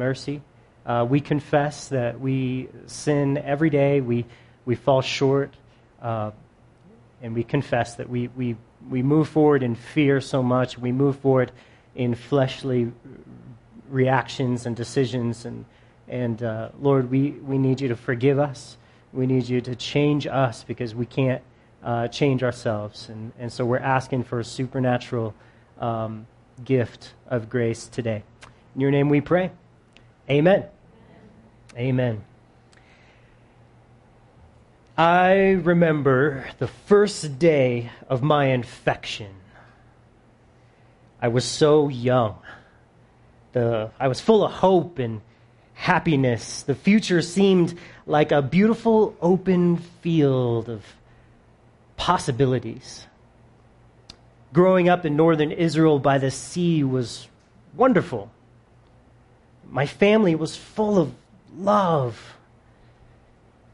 mercy. Uh, we confess that we sin every day, we, we fall short, uh, and we confess that we, we, we move forward in fear so much. We move forward in fleshly reactions and decisions. And, and uh, Lord, we, we need you to forgive us. We need you to change us because we can't uh, change ourselves. And, and so we're asking for a supernatural um, gift of grace today. In your name we pray. Amen. Amen. I remember the first day of my infection. I was so young. The, I was full of hope and happiness. The future seemed like a beautiful open field of possibilities. Growing up in northern Israel by the sea was wonderful. My family was full of love.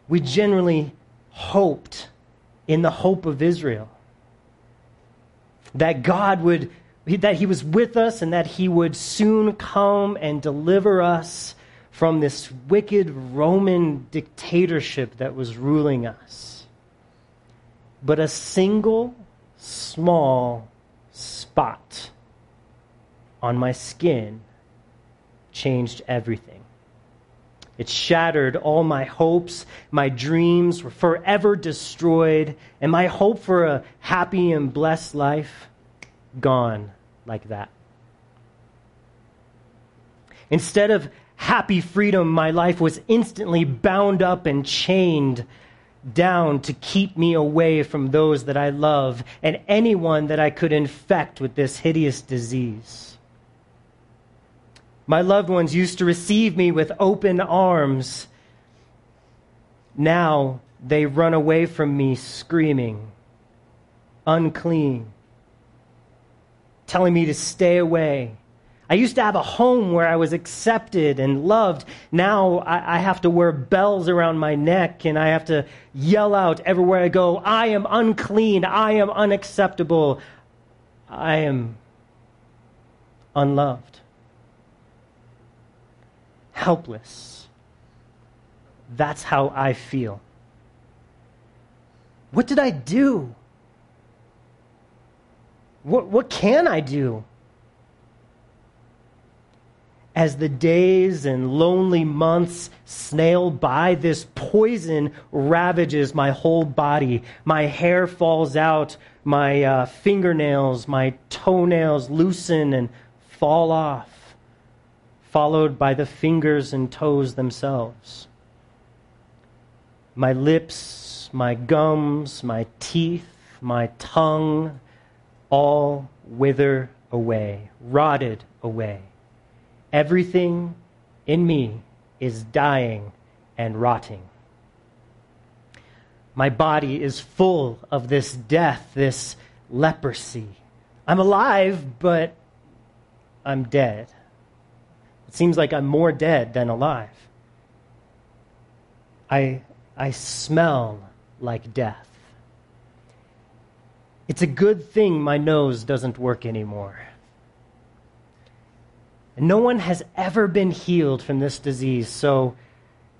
We generally hoped in the hope of Israel that God would, that He was with us and that He would soon come and deliver us from this wicked Roman dictatorship that was ruling us. But a single small spot on my skin changed everything. It shattered all my hopes. My dreams were forever destroyed, and my hope for a happy and blessed life gone like that. Instead of happy freedom, my life was instantly bound up and chained down to keep me away from those that I love and anyone that I could infect with this hideous disease. My loved ones used to receive me with open arms. Now they run away from me screaming, unclean, telling me to stay away. I used to have a home where I was accepted and loved. Now I, I, have to wear bells around my neck and I have to yell out everywhere I go I am unclean. I am unacceptable. I am unloved helpless. That's how I feel. What did I do? What, what can I do? As the days and lonely months snail by, this poison ravages my whole body. My hair falls out, my uh, fingernails, my toenails loosen and fall off followed by the fingers and toes themselves. My lips, my gums, my teeth, my tongue, all wither away, rotted away. Everything in me is dying and rotting. My body is full of this death, this leprosy. I'm alive, but I'm dead. Seems like I'm more dead than alive. I, I smell like death. It's a good thing my nose doesn't work anymore. And no one has ever been healed from this disease, so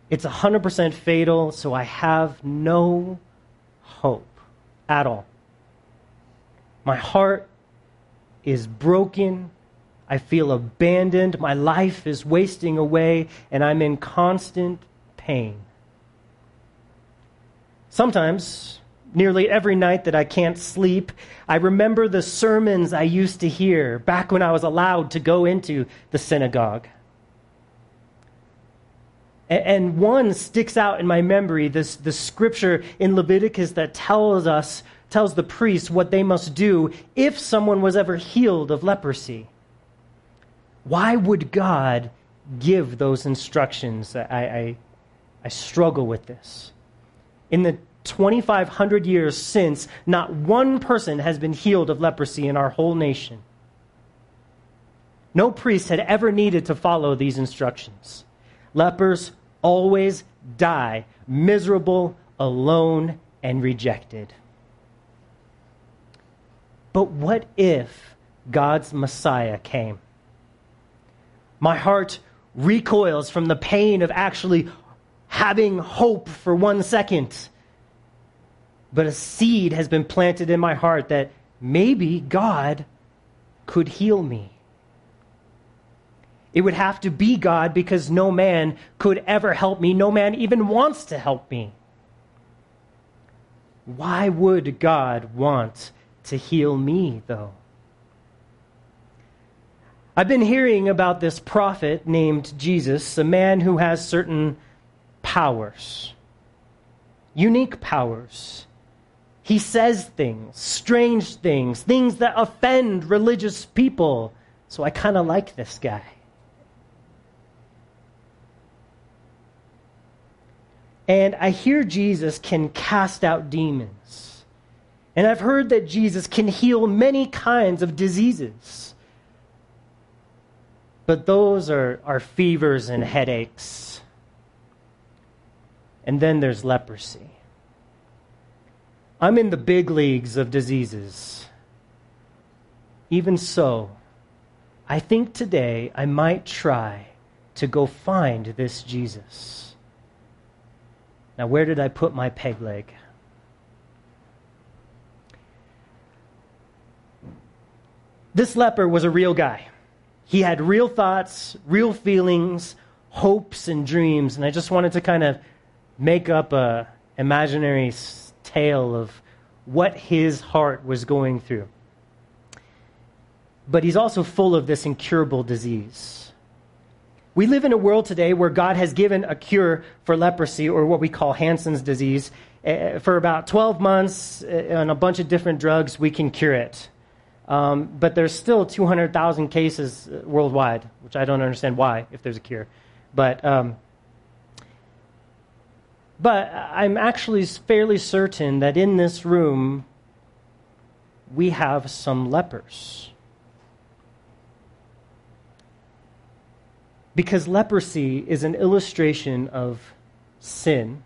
it's 100% fatal, so I have no hope at all. My heart is broken I feel abandoned. My life is wasting away, and I'm in constant pain. Sometimes, nearly every night that I can't sleep, I remember the sermons I used to hear back when I was allowed to go into the synagogue. And one sticks out in my memory this the scripture in Leviticus that tells us, tells the priests what they must do if someone was ever healed of leprosy. Why would God give those instructions? I, I, I struggle with this. In the 2,500 years since, not one person has been healed of leprosy in our whole nation. No priest had ever needed to follow these instructions. Lepers always die miserable, alone, and rejected. But what if God's Messiah came? My heart recoils from the pain of actually having hope for one second. But a seed has been planted in my heart that maybe God could heal me. It would have to be God because no man could ever help me. No man even wants to help me. Why would God want to heal me, though? I've been hearing about this prophet named Jesus, a man who has certain powers, unique powers. He says things, strange things, things that offend religious people. So I kind of like this guy. And I hear Jesus can cast out demons. And I've heard that Jesus can heal many kinds of diseases. But those are, are fevers and headaches. And then there's leprosy. I'm in the big leagues of diseases. Even so, I think today I might try to go find this Jesus. Now, where did I put my peg leg? This leper was a real guy. He had real thoughts, real feelings, hopes, and dreams. And I just wanted to kind of make up a imaginary tale of what his heart was going through. But he's also full of this incurable disease. We live in a world today where God has given a cure for leprosy, or what we call Hansen's disease. Uh, for about 12 months and uh, a bunch of different drugs, we can cure it. Um, but there's still 200,000 cases uh, worldwide, which I don't understand why, if there's a cure. But, um, but I'm actually fairly certain that in this room, we have some lepers. Because leprosy is an illustration of sin,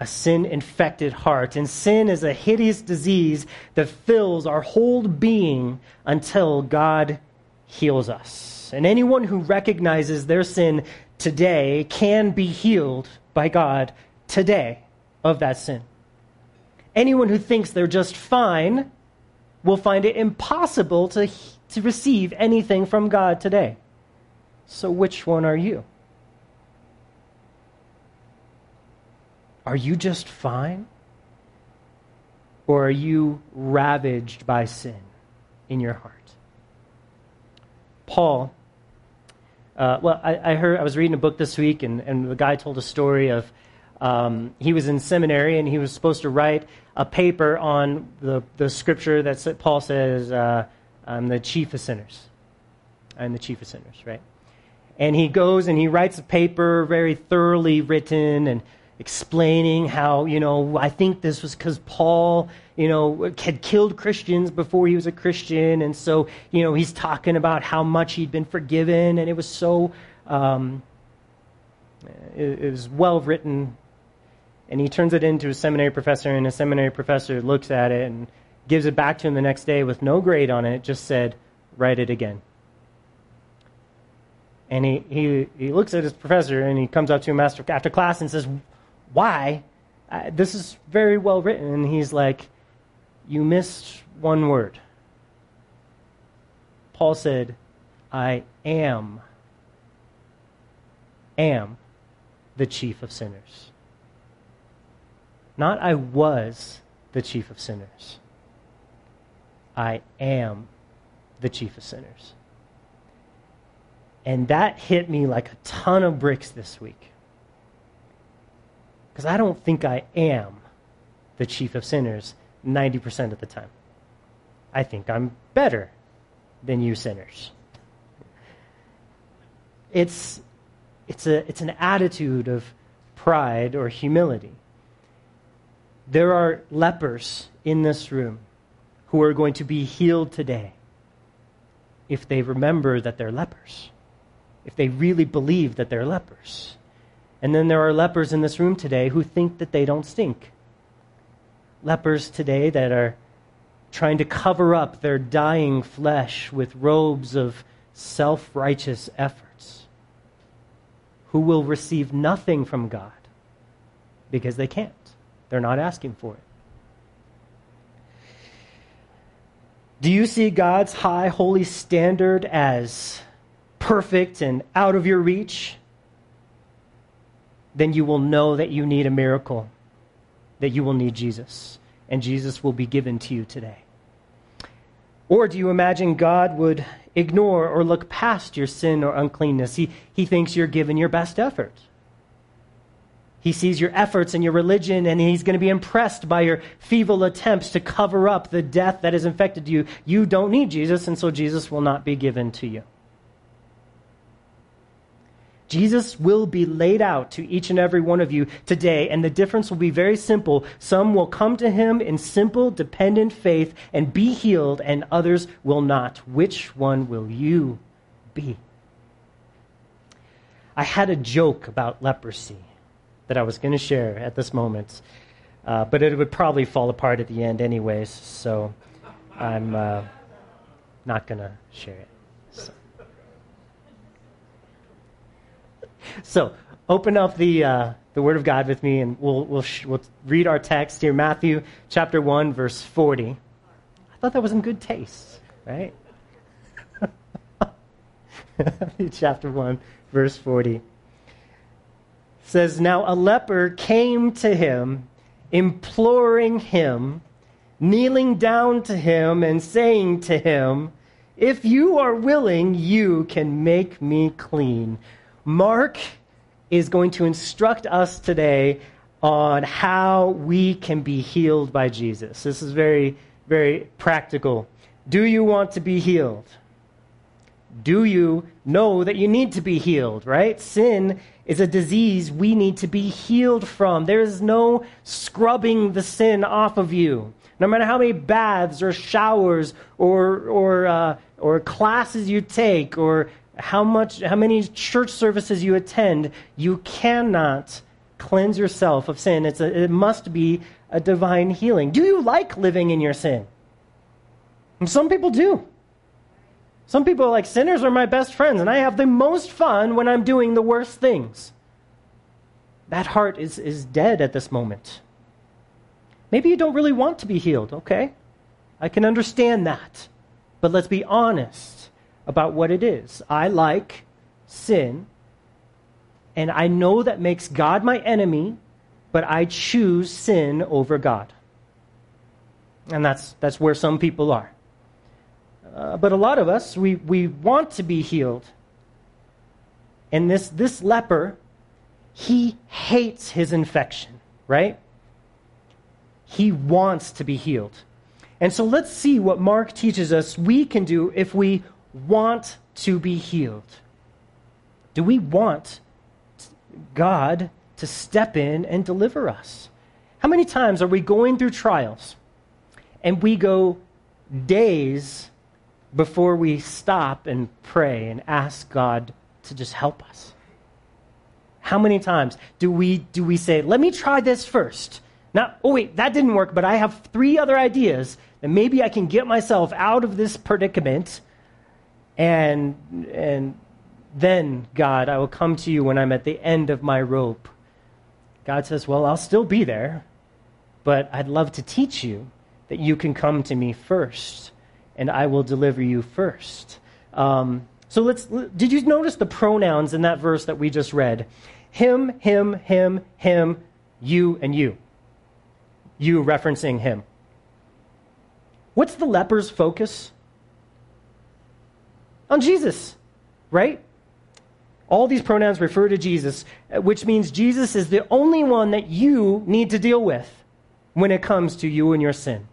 a sin infected heart. And sin is a hideous disease that fills our whole being until God heals us. And anyone who recognizes their sin today can be healed by God today of that sin. Anyone who thinks they're just fine will find it impossible to, to receive anything from God today. So, which one are you? Are you just fine? Or are you ravaged by sin in your heart? Paul, uh, well, I, I, heard, I was reading a book this week, and, and the guy told a story of um, he was in seminary and he was supposed to write a paper on the, the scripture that Paul says, uh, I'm the chief of sinners. I'm the chief of sinners, right? And he goes and he writes a paper, very thoroughly written and explaining how, you know, I think this was because Paul, you know, had killed Christians before he was a Christian. And so, you know, he's talking about how much he'd been forgiven. And it was so, um, it, it was well written. And he turns it into a seminary professor, and a seminary professor looks at it and gives it back to him the next day with no grade on it, just said, write it again. And he, he, he looks at his professor and he comes up to him after, after class and says, Why? Uh, this is very well written. And he's like, You missed one word. Paul said, I am, am the chief of sinners. Not I was the chief of sinners. I am the chief of sinners. And that hit me like a ton of bricks this week. Because I don't think I am the chief of sinners 90% of the time. I think I'm better than you sinners. It's, it's, a, it's an attitude of pride or humility. There are lepers in this room who are going to be healed today if they remember that they're lepers if they really believe that they're lepers. And then there are lepers in this room today who think that they don't stink. Lepers today that are trying to cover up their dying flesh with robes of self righteous efforts. who will receive nothing from God because they can't. They're not asking for it. Do you see God's high, holy standard as perfect and out of your reach? Then you will know that you need a miracle, that you will need Jesus, and Jesus will be given to you today. Or do you imagine God would ignore or look past your sin or uncleanness? He, he thinks you're giving your best effort. He sees your efforts and your religion, and he's going to be impressed by your feeble attempts to cover up the death that has infected you. You don't need Jesus, and so Jesus will not be given to you. Jesus will be laid out to each and every one of you today, and the difference will be very simple. Some will come to him in simple, dependent faith and be healed, and others will not. Which one will you be? I had a joke about leprosy that I was going to share at this moment, uh, but it would probably fall apart at the end, anyways, so I'm uh, not going to share it. So open up the, uh, the Word of God with me, and we'll, we'll, sh- we'll read our text here Matthew chapter 1, verse 40. I thought that was in good taste, right? Matthew chapter 1, verse 40 says, Now a leper came to him, imploring him, kneeling down to him, and saying to him, If you are willing, you can make me clean. Mark is going to instruct us today on how we can be healed by Jesus. This is very, very practical. Do you want to be healed? Do you know that you need to be healed, right? Sin is a disease we need to be healed from. There is no scrubbing the sin off of you. No matter how many baths or showers or, or, uh, or classes you take or how much how many church services you attend, you cannot cleanse yourself of sin. It's a, it must be a divine healing. Do you like living in your sin? And some people do. Some people are like, sinners are my best friends, and I have the most fun when I'm doing the worst things. That heart is, is dead at this moment. Maybe you don't really want to be healed, okay? I can understand that. But let's be honest about what it is. I like sin, and I know that makes God my enemy, but I choose sin over God. And that's, that's where some people are. Uh, but a lot of us, we, we want to be healed. And this, this leper, he hates his infection, right? He wants to be healed. And so let's see what Mark teaches us we can do if we want to be healed? Do we want God to step in and deliver us? How many times are we going through trials and we go days before we stop and pray and ask God to just help us? How many times do we do we say, "Let me try this first. Now, oh wait, that didn't work, but I have three other ideas and maybe I can get myself out of this predicament and, and then, God, I will come to you when I'm at the end of my rope. God says, Well, I'll still be there, but I'd love to teach you that you can come to me first, and I will deliver you first. Um, so let's. Did you notice the pronouns in that verse that we just read? Him, him, him, him, you, and you. You referencing him. What's the leper's focus? On Jesus, right? All these pronouns refer to Jesus, which means Jesus is the only one that you need to deal with when it comes to you and your sin.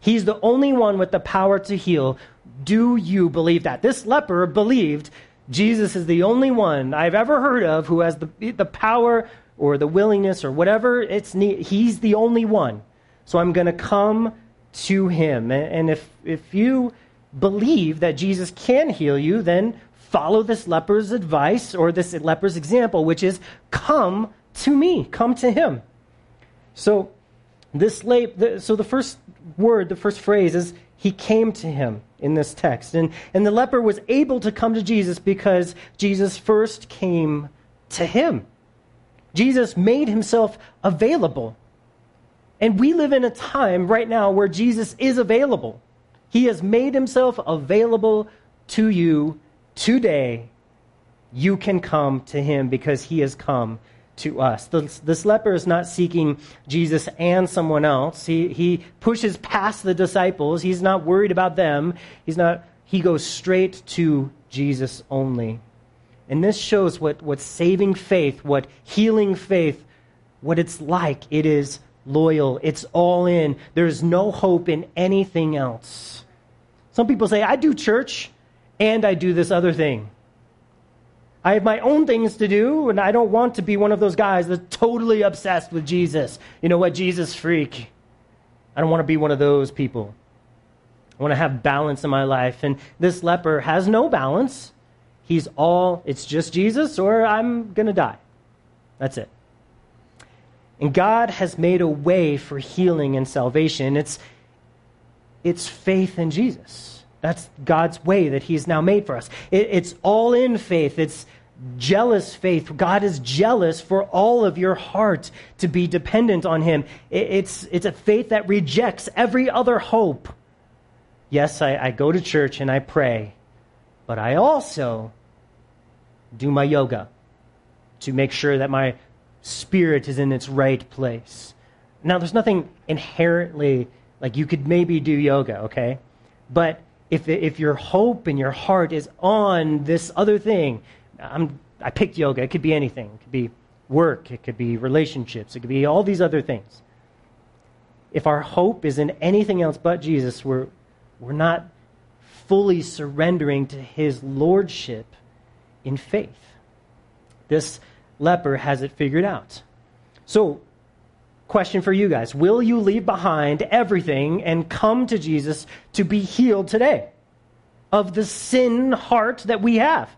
He's the only one with the power to heal. Do you believe that? This leper believed Jesus is the only one I've ever heard of who has the, the power or the willingness or whatever it's need. He's the only one. So I'm going to come to him. And if, if you believe that Jesus can heal you, then follow this leper's advice or this leper's example, which is come to me, come to him. So this so the first word, the first phrase is he came to him in this text. And, and the leper was able to come to Jesus because Jesus first came to him. Jesus made himself available. And we live in a time right now where Jesus is available. He has made himself available to you today. You can come to him because he has come to us. This, this, leper is not seeking Jesus and someone else. He, he pushes past the disciples. He's not worried about them. He's not, he goes straight to Jesus only. And this shows what, what saving faith, what healing faith, what it's like. It is loyal, it's all in. There's no hope in anything else. Some people say, I do church and I do this other thing. I have my own things to do, and I don't want to be one of those guys that's totally obsessed with Jesus. You know what, Jesus freak. I don't want to be one of those people. I want to have balance in my life. And this leper has no balance. He's all, it's just Jesus, or I'm going to die. That's it. And God has made a way for healing and salvation. It's, it's faith in Jesus. That's God's way that He's now made for us. It, it's all in faith. It's jealous faith. God is jealous for all of your heart to be dependent on Him. It, it's, it's a faith that rejects every other hope. Yes, I, I go to church and I pray, but I also do my yoga to make sure that my spirit is in its right place. Now, there's nothing inherently like you could maybe do yoga, okay? But if, if your hope and your heart is on this other thing, I'm, I picked yoga. It could be anything. It could be work. It could be relationships. It could be all these other things. If our hope is in anything else but Jesus, we're, we're not fully surrendering to his lordship in faith. This leper has it figured out. So, question for you guys Will you leave behind everything and come to Jesus to be healed today of the sin heart that we have?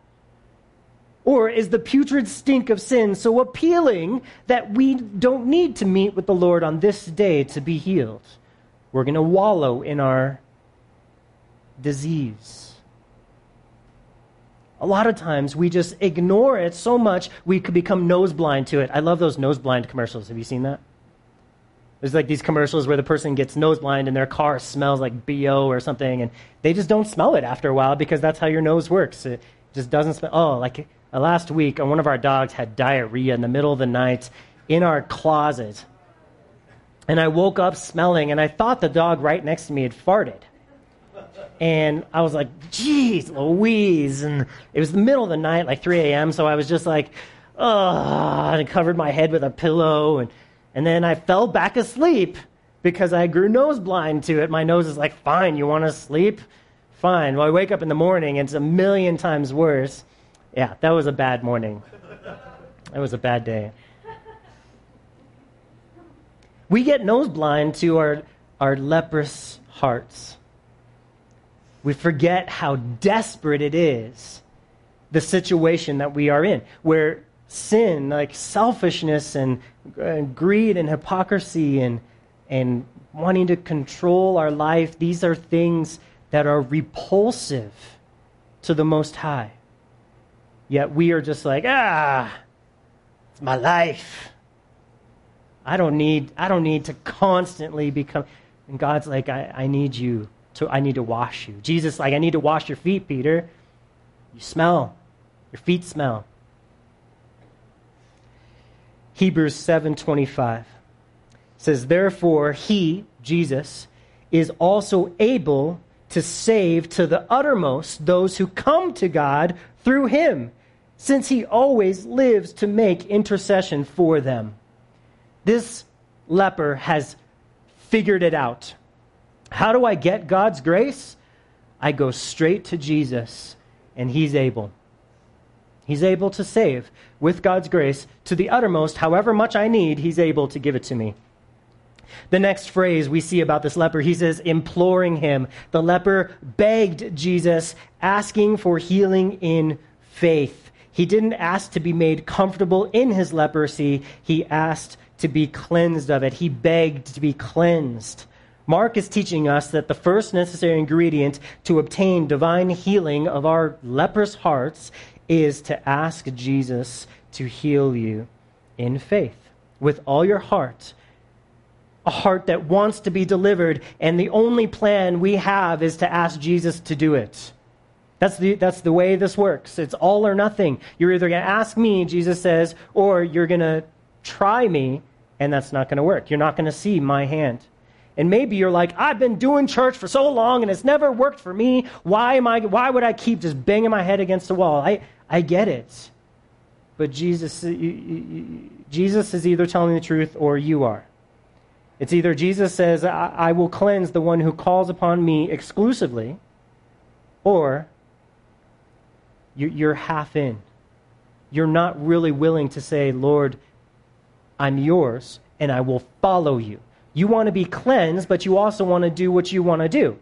Or is the putrid stink of sin so appealing that we don't need to meet with the Lord on this day to be healed? We're going to wallow in our disease a lot of times we just ignore it so much we could become nose blind to it. I love those nose blind commercials. Have you seen that? There's like these commercials where the person gets nose blind and their car smells like BO or something, and they just don't smell it after a while because that's how your nose works. It just doesn't smell. Oh, like uh, last week, uh, one of our dogs had diarrhea in the middle of the night in our closet. And I woke up smelling, and I thought the dog right next to me had farted. And I was like, geez, Louise. And it was the middle of the night, like 3 a.m. So I was just like, ugh, and covered my head with a pillow. And, and then I fell back asleep because I grew nose blind to it. My nose is like, fine, you want to sleep? Fine. Well, I wake up in the morning and it's a million times worse. Yeah, that was a bad morning. That was a bad day. We get nose blind to our, our leprous hearts we forget how desperate it is, the situation that we are in, where sin, like selfishness and, and greed and hypocrisy and, and wanting to control our life, these are things that are repulsive to the Most High. Yet we are just like, ah, it's my life. I don't need, I don't need to constantly become. And God's like, I, I need you to I need to wash you. Jesus, like, I need to wash your feet, Peter. You smell. Your feet smell. Hebrews 7:25 says, Therefore he, Jesus, is also able to save to the uttermost those who come to God through him, since he always lives to make intercession for them. This leper has figured it out. How do I get God's grace? I go straight to Jesus, and He's able. He's able to save with God's grace to the uttermost. However much I need, He's able to give it to me. The next phrase we see about this leper, he says, imploring him. The leper begged Jesus, asking for healing in faith. He didn't ask to be made comfortable in his leprosy, he asked to be cleansed of it. He begged to be cleansed. Mark is teaching us that the first necessary ingredient to obtain divine healing of our leprous hearts is to ask Jesus to heal you in faith with all your heart. A heart that wants to be delivered, and the only plan we have is to ask Jesus to do it. That's the, that's the way this works. It's all or nothing. You're either going to ask me, Jesus says, or you're going to try me, and that's not going to work. You're not going to see my hand. And maybe you're like, I've been doing church for so long and it's never worked for me. Why am I why would I keep just banging my head against the wall? I, I get it. But Jesus Jesus is either telling the truth or you are. It's either Jesus says, I, I will cleanse the one who calls upon me exclusively, or you're half in. You're not really willing to say, Lord, I'm yours and I will follow you. You want to be cleansed, but you also want to do what you want to do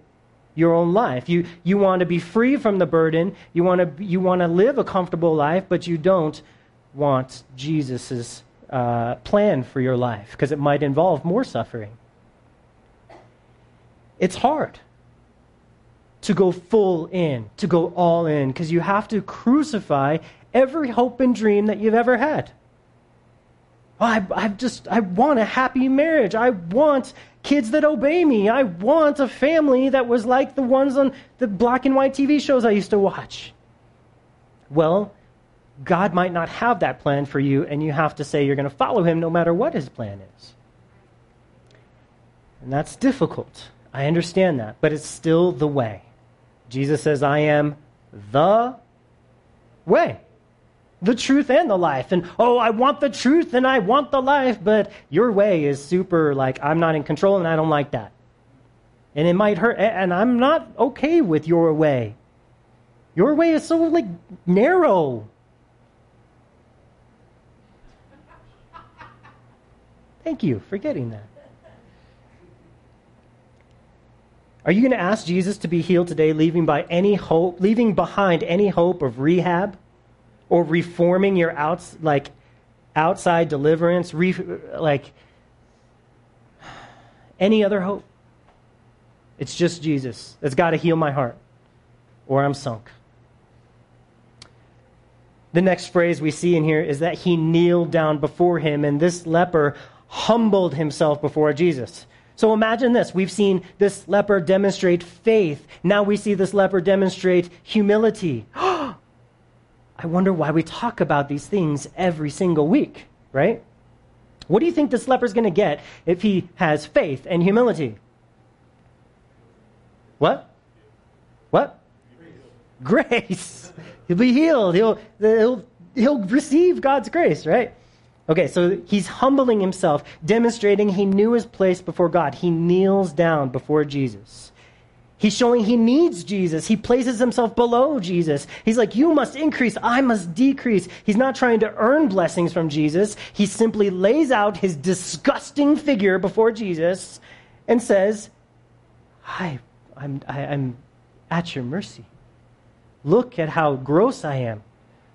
your own life. You, you want to be free from the burden. You want to, you want to live a comfortable life, but you don't want Jesus' uh, plan for your life because it might involve more suffering. It's hard to go full in, to go all in, because you have to crucify every hope and dream that you've ever had. I, I just, I want a happy marriage. I want kids that obey me. I want a family that was like the ones on the black and white TV shows I used to watch. Well, God might not have that plan for you, and you have to say you're going to follow him no matter what his plan is. And that's difficult. I understand that, but it's still the way. Jesus says, I am the way the truth and the life. And oh, I want the truth and I want the life, but your way is super like, I'm not in control and I don't like that. And it might hurt, and I'm not okay with your way. Your way is so like narrow. Thank you for getting that. Are you going to ask Jesus to be healed today, leaving by any hope, leaving behind any hope of rehab? Or reforming your outs like outside deliverance, re, like any other hope. It's just Jesus that's got to heal my heart, or I'm sunk. The next phrase we see in here is that he kneeled down before him, and this leper humbled himself before Jesus. So imagine this. We've seen this leper demonstrate faith. Now we see this leper demonstrate humility. I wonder why we talk about these things every single week, right? What do you think this leper's going to get if he has faith and humility? What? What? Grace. He'll be healed. He'll, he'll, he'll receive God's grace, right? Okay, so he's humbling himself, demonstrating he knew his place before God. He kneels down before Jesus. He's showing he needs Jesus. He places himself below Jesus. He's like, You must increase, I must decrease. He's not trying to earn blessings from Jesus. He simply lays out his disgusting figure before Jesus and says, I, I'm, I, i am at your mercy. Look at how gross I am.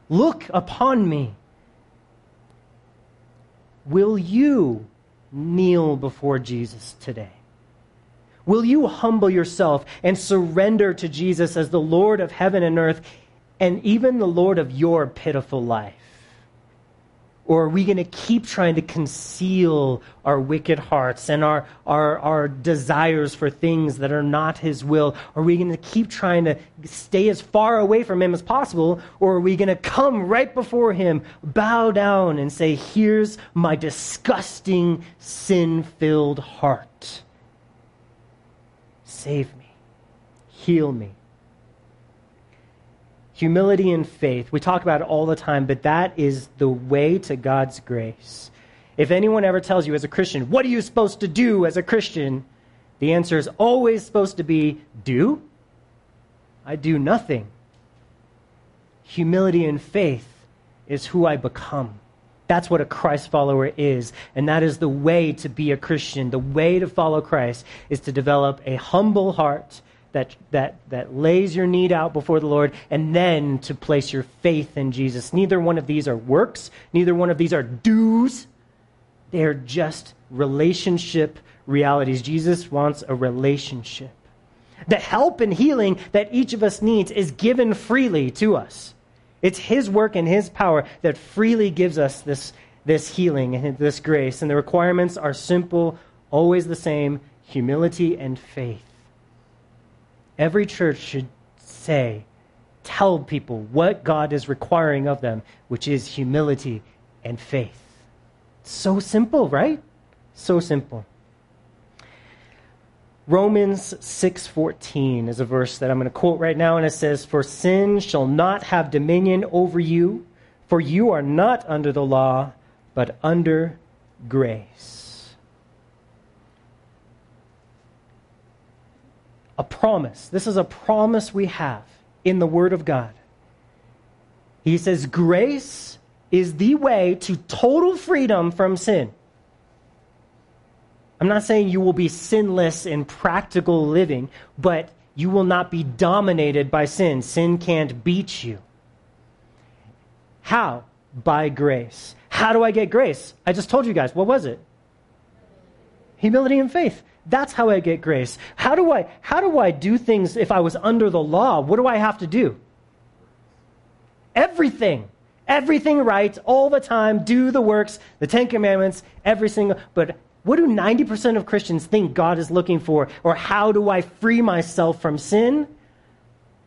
Look upon me. Will you kneel before Jesus today? Will you humble yourself and surrender to Jesus as the Lord of heaven and earth and even the Lord of your pitiful life? Or are we going to keep trying to conceal our wicked hearts and our, our, our desires for things that are not His will? Are we going to keep trying to stay as far away from Him as possible? Or are we going to come right before Him, bow down, and say, Here's my disgusting, sin filled heart? Save me. Heal me. Humility and faith. We talk about it all the time, but that is the way to God's grace. If anyone ever tells you as a Christian, what are you supposed to do as a Christian? The answer is always supposed to be do? I do nothing. Humility and faith is who I become. That's what a Christ follower is. And that is the way to be a Christian. The way to follow Christ is to develop a humble heart that, that, that lays your need out before the Lord and then to place your faith in Jesus. Neither one of these are works, neither one of these are dues. They're just relationship realities. Jesus wants a relationship. The help and healing that each of us needs is given freely to us. It's His work and His power that freely gives us this, this healing and this grace. And the requirements are simple, always the same humility and faith. Every church should say, tell people what God is requiring of them, which is humility and faith. So simple, right? So simple. Romans 6:14 is a verse that I'm going to quote right now and it says for sin shall not have dominion over you for you are not under the law but under grace. A promise. This is a promise we have in the word of God. He says grace is the way to total freedom from sin. I'm not saying you will be sinless in practical living, but you will not be dominated by sin. Sin can't beat you. How? By grace. How do I get grace? I just told you guys. What was it? Humility and faith. That's how I get grace. How do I how do I do things if I was under the law? What do I have to do? Everything. Everything right all the time, do the works, the 10 commandments, every single but what do 90% of Christians think God is looking for? Or how do I free myself from sin?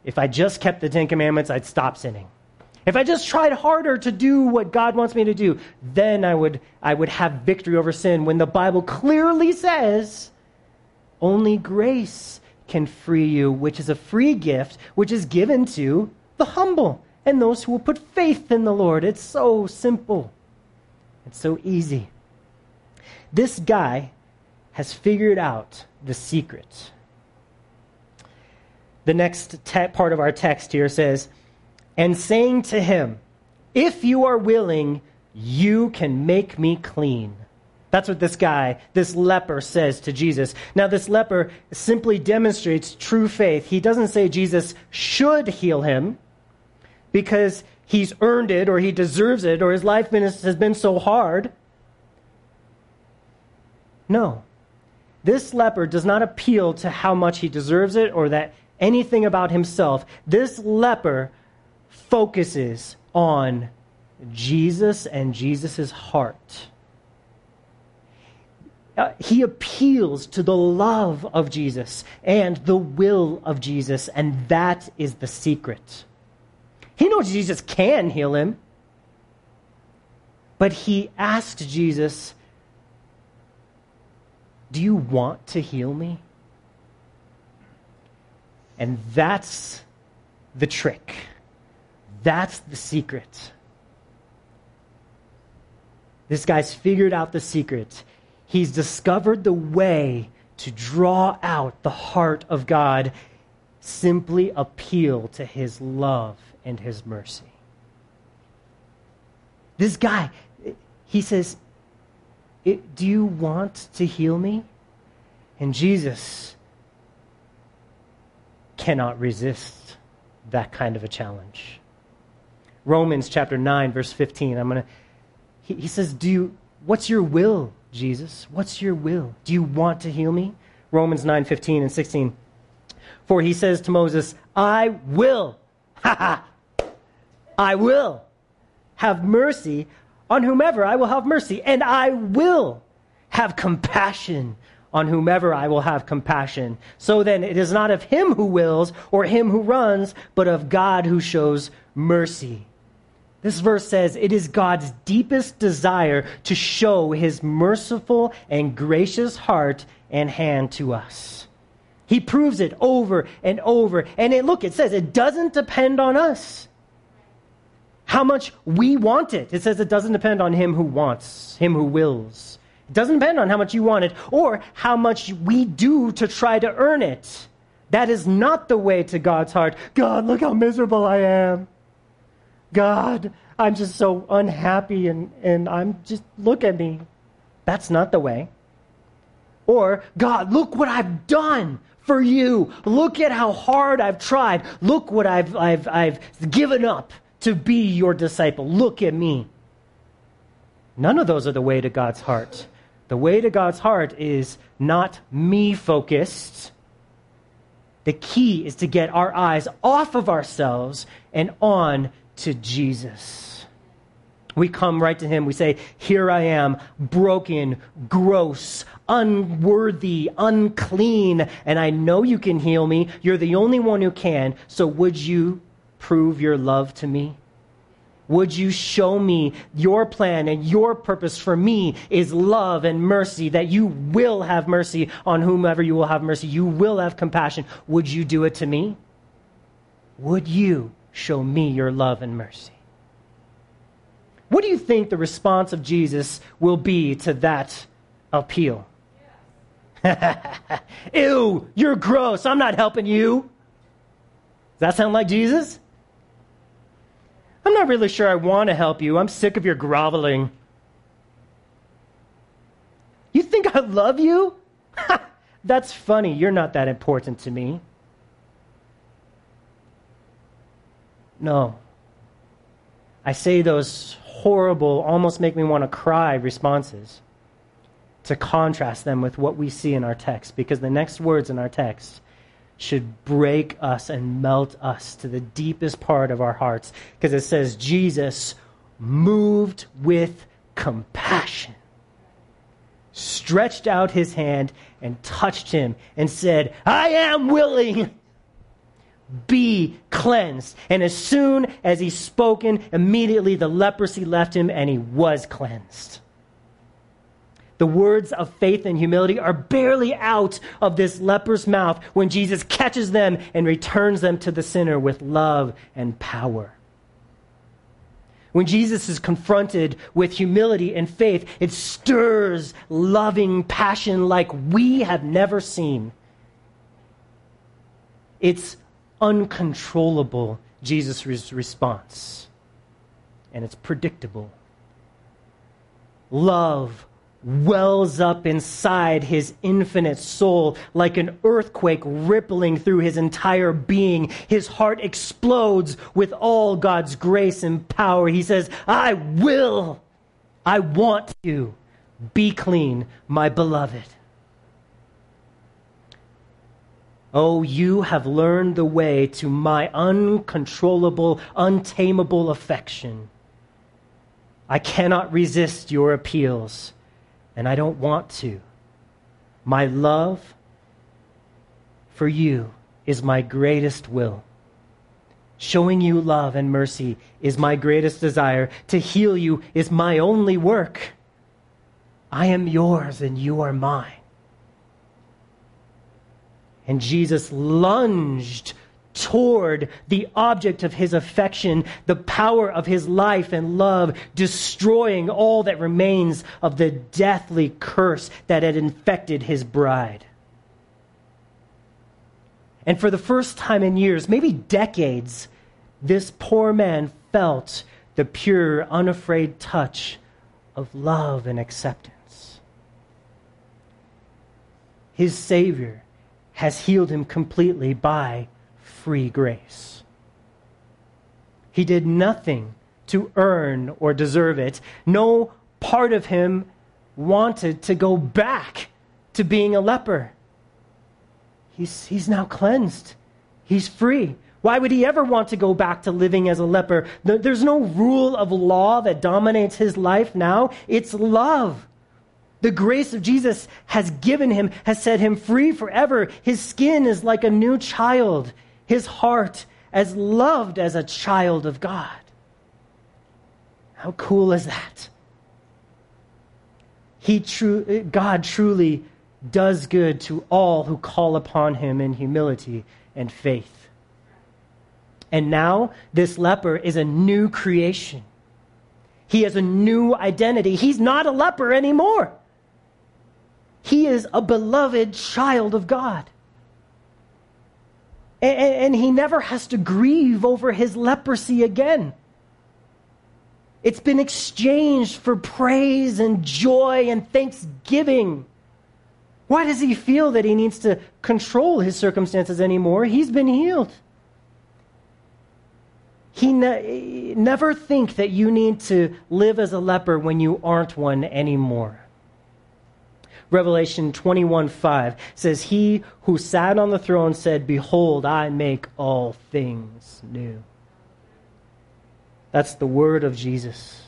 If I just kept the Ten Commandments, I'd stop sinning. If I just tried harder to do what God wants me to do, then I would, I would have victory over sin. When the Bible clearly says only grace can free you, which is a free gift, which is given to the humble and those who will put faith in the Lord. It's so simple, it's so easy. This guy has figured out the secret. The next te- part of our text here says, and saying to him, If you are willing, you can make me clean. That's what this guy, this leper, says to Jesus. Now, this leper simply demonstrates true faith. He doesn't say Jesus should heal him because he's earned it or he deserves it or his life has been so hard. No. This leper does not appeal to how much he deserves it or that anything about himself. This leper focuses on Jesus and Jesus' heart. Uh, he appeals to the love of Jesus and the will of Jesus, and that is the secret. He knows Jesus can heal him, but he asked Jesus do you want to heal me? And that's the trick. That's the secret. This guy's figured out the secret. He's discovered the way to draw out the heart of God. Simply appeal to his love and his mercy. This guy, he says, do you want to heal me? And Jesus cannot resist that kind of a challenge. Romans chapter 9, verse 15. I'm gonna he, he says, Do you what's your will, Jesus? What's your will? Do you want to heal me? Romans 9, 15 and 16. For he says to Moses, I will. Ha ha. I will have mercy on whomever I will have mercy, and I will have compassion on whomever I will have compassion. So then, it is not of him who wills or him who runs, but of God who shows mercy. This verse says it is God's deepest desire to show his merciful and gracious heart and hand to us. He proves it over and over. And it, look, it says it doesn't depend on us how much we want it. It says it doesn't depend on him who wants, him who wills. It doesn't depend on how much you want it or how much we do to try to earn it. That is not the way to God's heart. God, look how miserable I am. God, I'm just so unhappy and, and I'm just, look at me. That's not the way. Or, God, look what I've done for you. Look at how hard I've tried. Look what I've, I've, I've given up to be your disciple. Look at me. None of those are the way to God's heart. The way to God's heart is not me focused. The key is to get our eyes off of ourselves and on to Jesus. We come right to Him. We say, Here I am, broken, gross, unworthy, unclean, and I know you can heal me. You're the only one who can. So would you prove your love to me? Would you show me your plan and your purpose for me is love and mercy, that you will have mercy on whomever you will have mercy. You will have compassion. Would you do it to me? Would you show me your love and mercy? What do you think the response of Jesus will be to that appeal? Ew, you're gross. I'm not helping you. Does that sound like Jesus? I'm not really sure I want to help you. I'm sick of your groveling. You think I love you? That's funny. You're not that important to me. No. I say those horrible, almost make me want to cry responses to contrast them with what we see in our text because the next words in our text should break us and melt us to the deepest part of our hearts because it says Jesus moved with compassion stretched out his hand and touched him and said, I am willing. Be cleansed. And as soon as he spoken, immediately the leprosy left him and he was cleansed. The words of faith and humility are barely out of this leper's mouth when Jesus catches them and returns them to the sinner with love and power. When Jesus is confronted with humility and faith, it stirs loving passion like we have never seen. It's uncontrollable, Jesus' response, and it's predictable. Love wells up inside his infinite soul like an earthquake rippling through his entire being. His heart explodes with all God's grace and power. He says, I will, I want you. Be clean, my beloved. Oh, you have learned the way to my uncontrollable, untamable affection. I cannot resist your appeals and I don't want to. My love for you is my greatest will. Showing you love and mercy is my greatest desire. To heal you is my only work. I am yours and you are mine. And Jesus lunged toward the object of his affection, the power of his life and love, destroying all that remains of the deathly curse that had infected his bride. And for the first time in years, maybe decades, this poor man felt the pure, unafraid touch of love and acceptance. His Savior has healed him completely by free grace. He did nothing to earn or deserve it. No part of him wanted to go back to being a leper. He's, he's now cleansed, he's free. Why would he ever want to go back to living as a leper? There's no rule of law that dominates his life now. It's love. The grace of Jesus has given him, has set him free forever. His skin is like a new child his heart as loved as a child of God. How cool is that? He tru- God truly does good to all who call upon him in humility and faith. And now, this leper is a new creation. He has a new identity. He's not a leper anymore. He is a beloved child of God. And, and he never has to grieve over his leprosy again. It's been exchanged for praise and joy and thanksgiving. Why does he feel that he needs to control his circumstances anymore? He's been healed. He ne- never think that you need to live as a leper when you aren't one anymore. Revelation 21 5 says, He who sat on the throne said, Behold, I make all things new. That's the word of Jesus.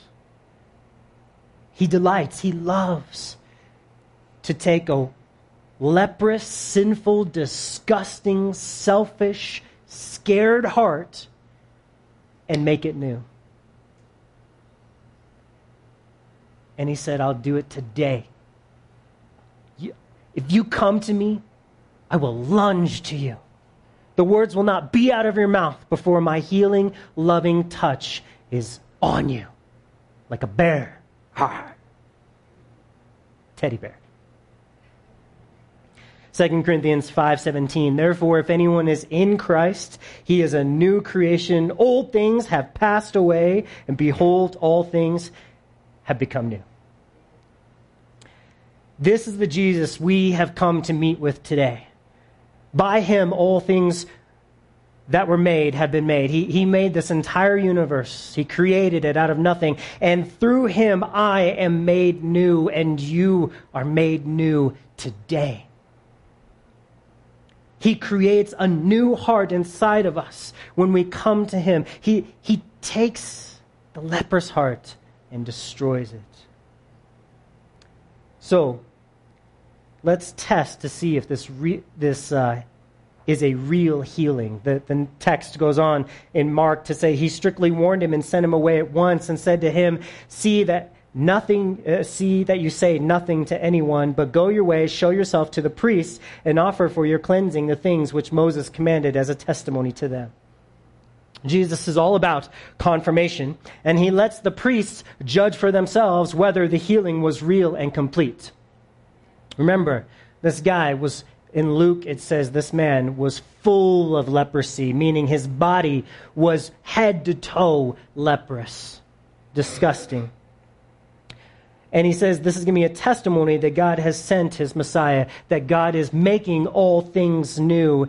He delights, he loves to take a leprous, sinful, disgusting, selfish, scared heart and make it new. And he said, I'll do it today. If you come to me, I will lunge to you. The words will not be out of your mouth before my healing, loving touch is on you, like a bear. Ha! Teddy bear. 2 Corinthians 5:17 Therefore if anyone is in Christ he is a new creation old things have passed away and behold all things have become new This is the Jesus we have come to meet with today By him all things that were made have been made. He, he made this entire universe. He created it out of nothing. And through him, I am made new, and you are made new today. He creates a new heart inside of us when we come to him. He, he takes the leper's heart and destroys it. So, let's test to see if this, re, this uh, is a real healing. The, the text goes on in Mark to say, He strictly warned him and sent him away at once and said to him, See that nothing uh, see that you say nothing to anyone but go your way show yourself to the priests and offer for your cleansing the things which moses commanded as a testimony to them jesus is all about confirmation and he lets the priests judge for themselves whether the healing was real and complete remember this guy was in Luke, it says this man was full of leprosy, meaning his body was head to toe leprous. Disgusting. And he says this is going to be a testimony that God has sent his Messiah, that God is making all things new.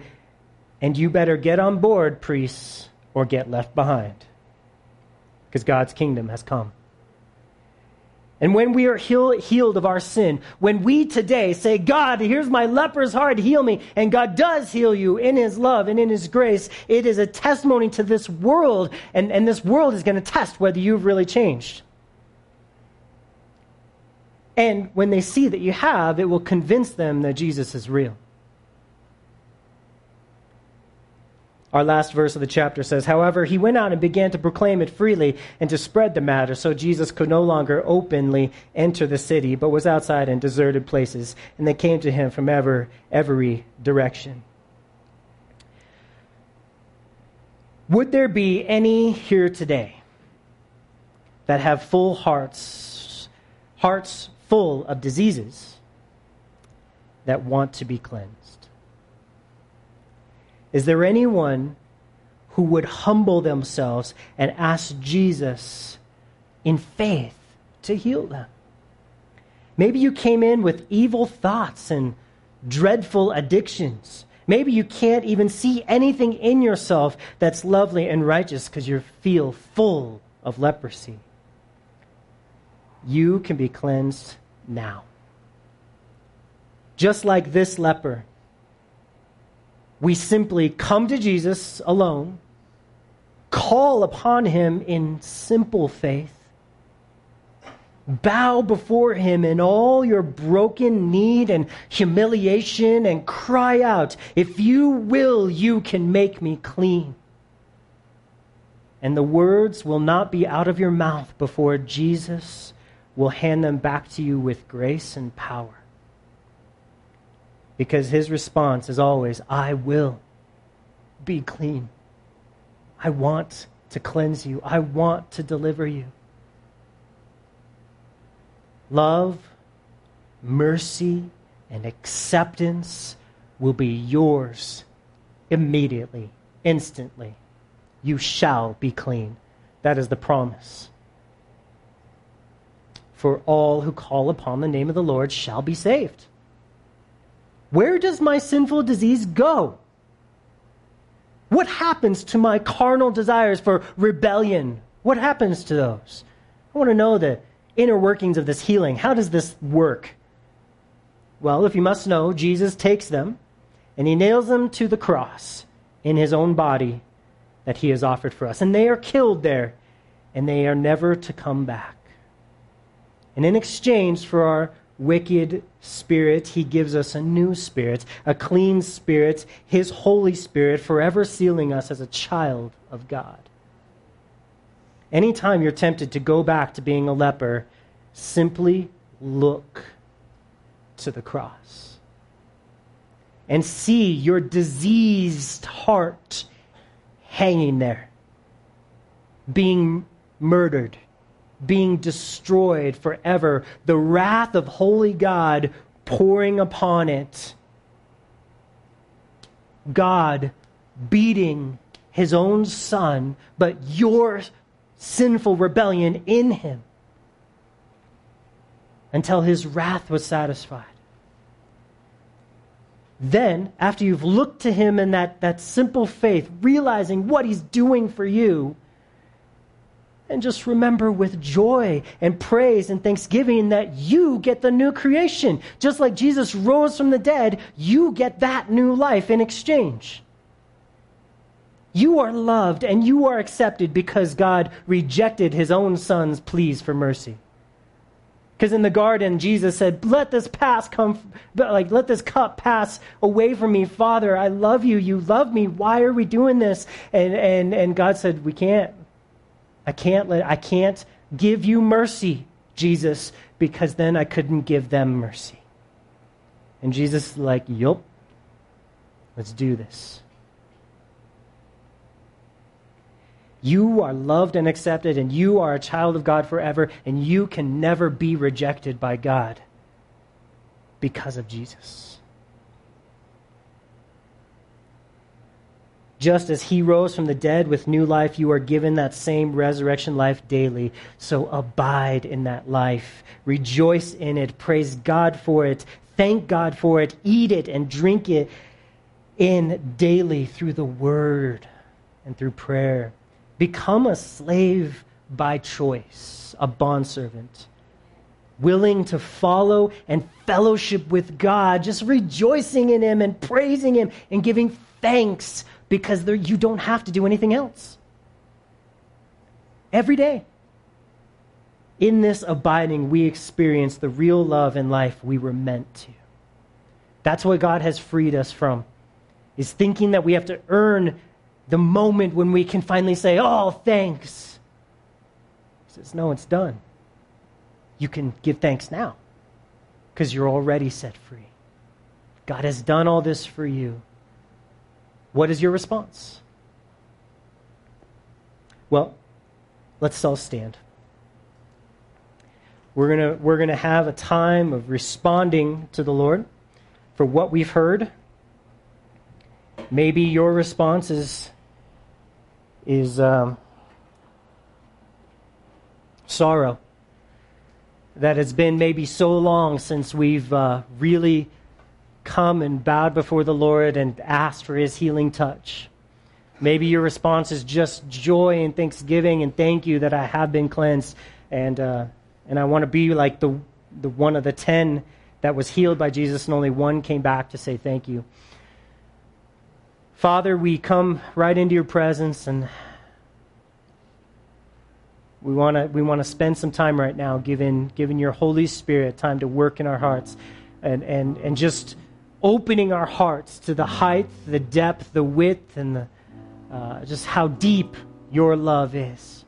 And you better get on board, priests, or get left behind. Because God's kingdom has come. And when we are heal, healed of our sin, when we today say, God, here's my leper's heart, heal me, and God does heal you in his love and in his grace, it is a testimony to this world, and, and this world is going to test whether you've really changed. And when they see that you have, it will convince them that Jesus is real. Our last verse of the chapter says, However, he went out and began to proclaim it freely and to spread the matter, so Jesus could no longer openly enter the city, but was outside in deserted places, and they came to him from ever, every direction. Would there be any here today that have full hearts, hearts full of diseases, that want to be cleansed? Is there anyone who would humble themselves and ask Jesus in faith to heal them? Maybe you came in with evil thoughts and dreadful addictions. Maybe you can't even see anything in yourself that's lovely and righteous because you feel full of leprosy. You can be cleansed now. Just like this leper, we simply come to Jesus alone, call upon him in simple faith, bow before him in all your broken need and humiliation, and cry out, If you will, you can make me clean. And the words will not be out of your mouth before Jesus will hand them back to you with grace and power because his response is always, I will be clean. I want to cleanse you, I want to deliver you. Love, mercy, and acceptance will be yours immediately, instantly. You shall be clean. That is the promise. For all who call upon the name of the Lord shall be saved. Where does my sinful disease go? What happens to my carnal desires for rebellion? What happens to those? I want to know the inner workings of this healing. How does this work? Well, if you must know, Jesus takes them and he nails them to the cross in his own body that he has offered for us. And they are killed there, and they are never to come back. And in exchange for our wicked spirit, he gives us a new spirit, a clean spirit, his Holy Spirit, forever sealing us as a child of God. Anytime you're tempted to go back to being a leper, simply look to the cross and see your diseased heart hanging there, being murdered, being destroyed forever, the wrath of holy God pouring upon it. God beating his own son, but your sinful rebellion in him until his wrath was satisfied. Then, after you've looked to him in that, that simple faith, realizing what he's doing for you, and just remember with joy and praise and thanksgiving that you get the new creation. Just like Jesus rose from the dead, you get that new life in exchange. You are loved and you are accepted because God rejected his own son's pleas for mercy. Because in the garden, Jesus said, Let this pass come, like, let this cup pass away from me. Father, I love you. You love me. Why are we doing this? And, and, and God said, We can't. I can't let, I can't give you mercy, Jesus, because then I couldn't give them mercy. And Jesus is like, Yup, let's do this. You are loved and accepted, and you are a child of God forever, and you can never be rejected by God because of Jesus. Just as he rose from the dead with new life, you are given that same resurrection life daily. So abide in that life. Rejoice in it. Praise God for it. Thank God for it. Eat it and drink it in daily through the word and through prayer. Become a slave by choice, a bondservant, willing to follow and fellowship with God, just rejoicing in Him and praising Him and giving thanks because you don't have to do anything else. Every day. In this abiding, we experience the real love and life we were meant to. That's what God has freed us from, is thinking that we have to earn the moment when we can finally say, Oh, thanks. He says, No, it's done. You can give thanks now because you're already set free. God has done all this for you. What is your response? Well, let's all stand. We're going we're going to have a time of responding to the Lord for what we've heard. Maybe your response is is um, sorrow. That it's been maybe so long since we've uh, really come and bowed before the Lord and asked for His healing touch. Maybe your response is just joy and thanksgiving and thank you that I have been cleansed, and uh, and I want to be like the the one of the ten that was healed by Jesus, and only one came back to say thank you. Father, we come right into your presence and we want to we want to spend some time right now giving giving your Holy Spirit time to work in our hearts and and and just opening our hearts to the height, the depth, the width, and the, uh, just how deep your love is.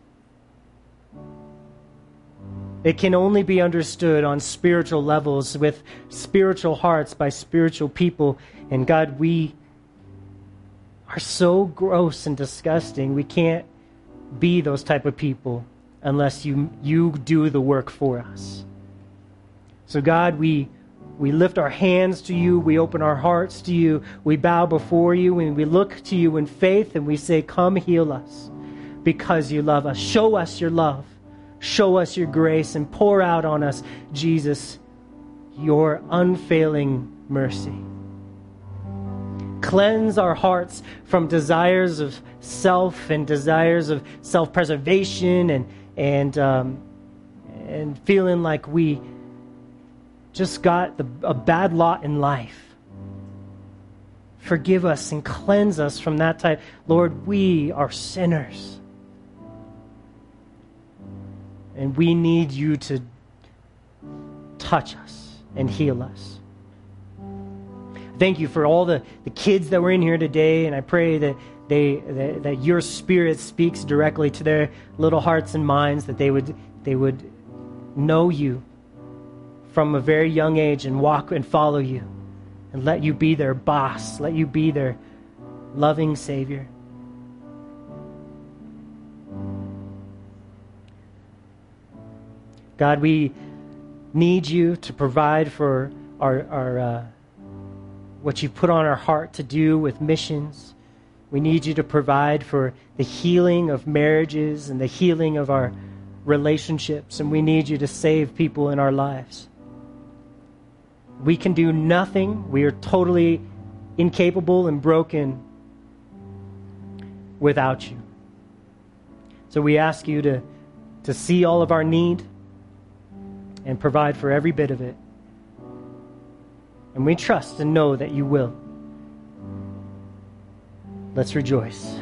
It can only be understood on spiritual levels with spiritual hearts by spiritual people. And God, we are so gross and disgusting. We can't be those type of people unless you, you do the work for us. So, God, we, we lift our hands to you, we open our hearts to you, we bow before you, and we look to you in faith, and we say, Come heal us because you love us. Show us your love, show us your grace, and pour out on us, Jesus, your unfailing mercy. Cleanse our hearts from desires of self and desires of self preservation and, and, um, and feeling like we, just got the, a bad lot in life. Forgive us and cleanse us from that type. Lord, we are sinners. And we need you to touch us and heal us. Thank you for all the, the kids that were in here today, and I pray that they that, that your spirit speaks directly to their little hearts and minds, that they would they would know you from a very young age and walk and follow you and let you be their boss, let you be their loving Savior. God, we need you to provide for our, our uh, what you've put on our heart to do with missions. We need you to provide for the healing of marriages and the healing of our relationships, and we need you to save people in our lives. We can do nothing. We are totally incapable and broken without you. So we ask you to, to see all of our need and provide for every bit of it. And we trust and know that you will. Let's rejoice.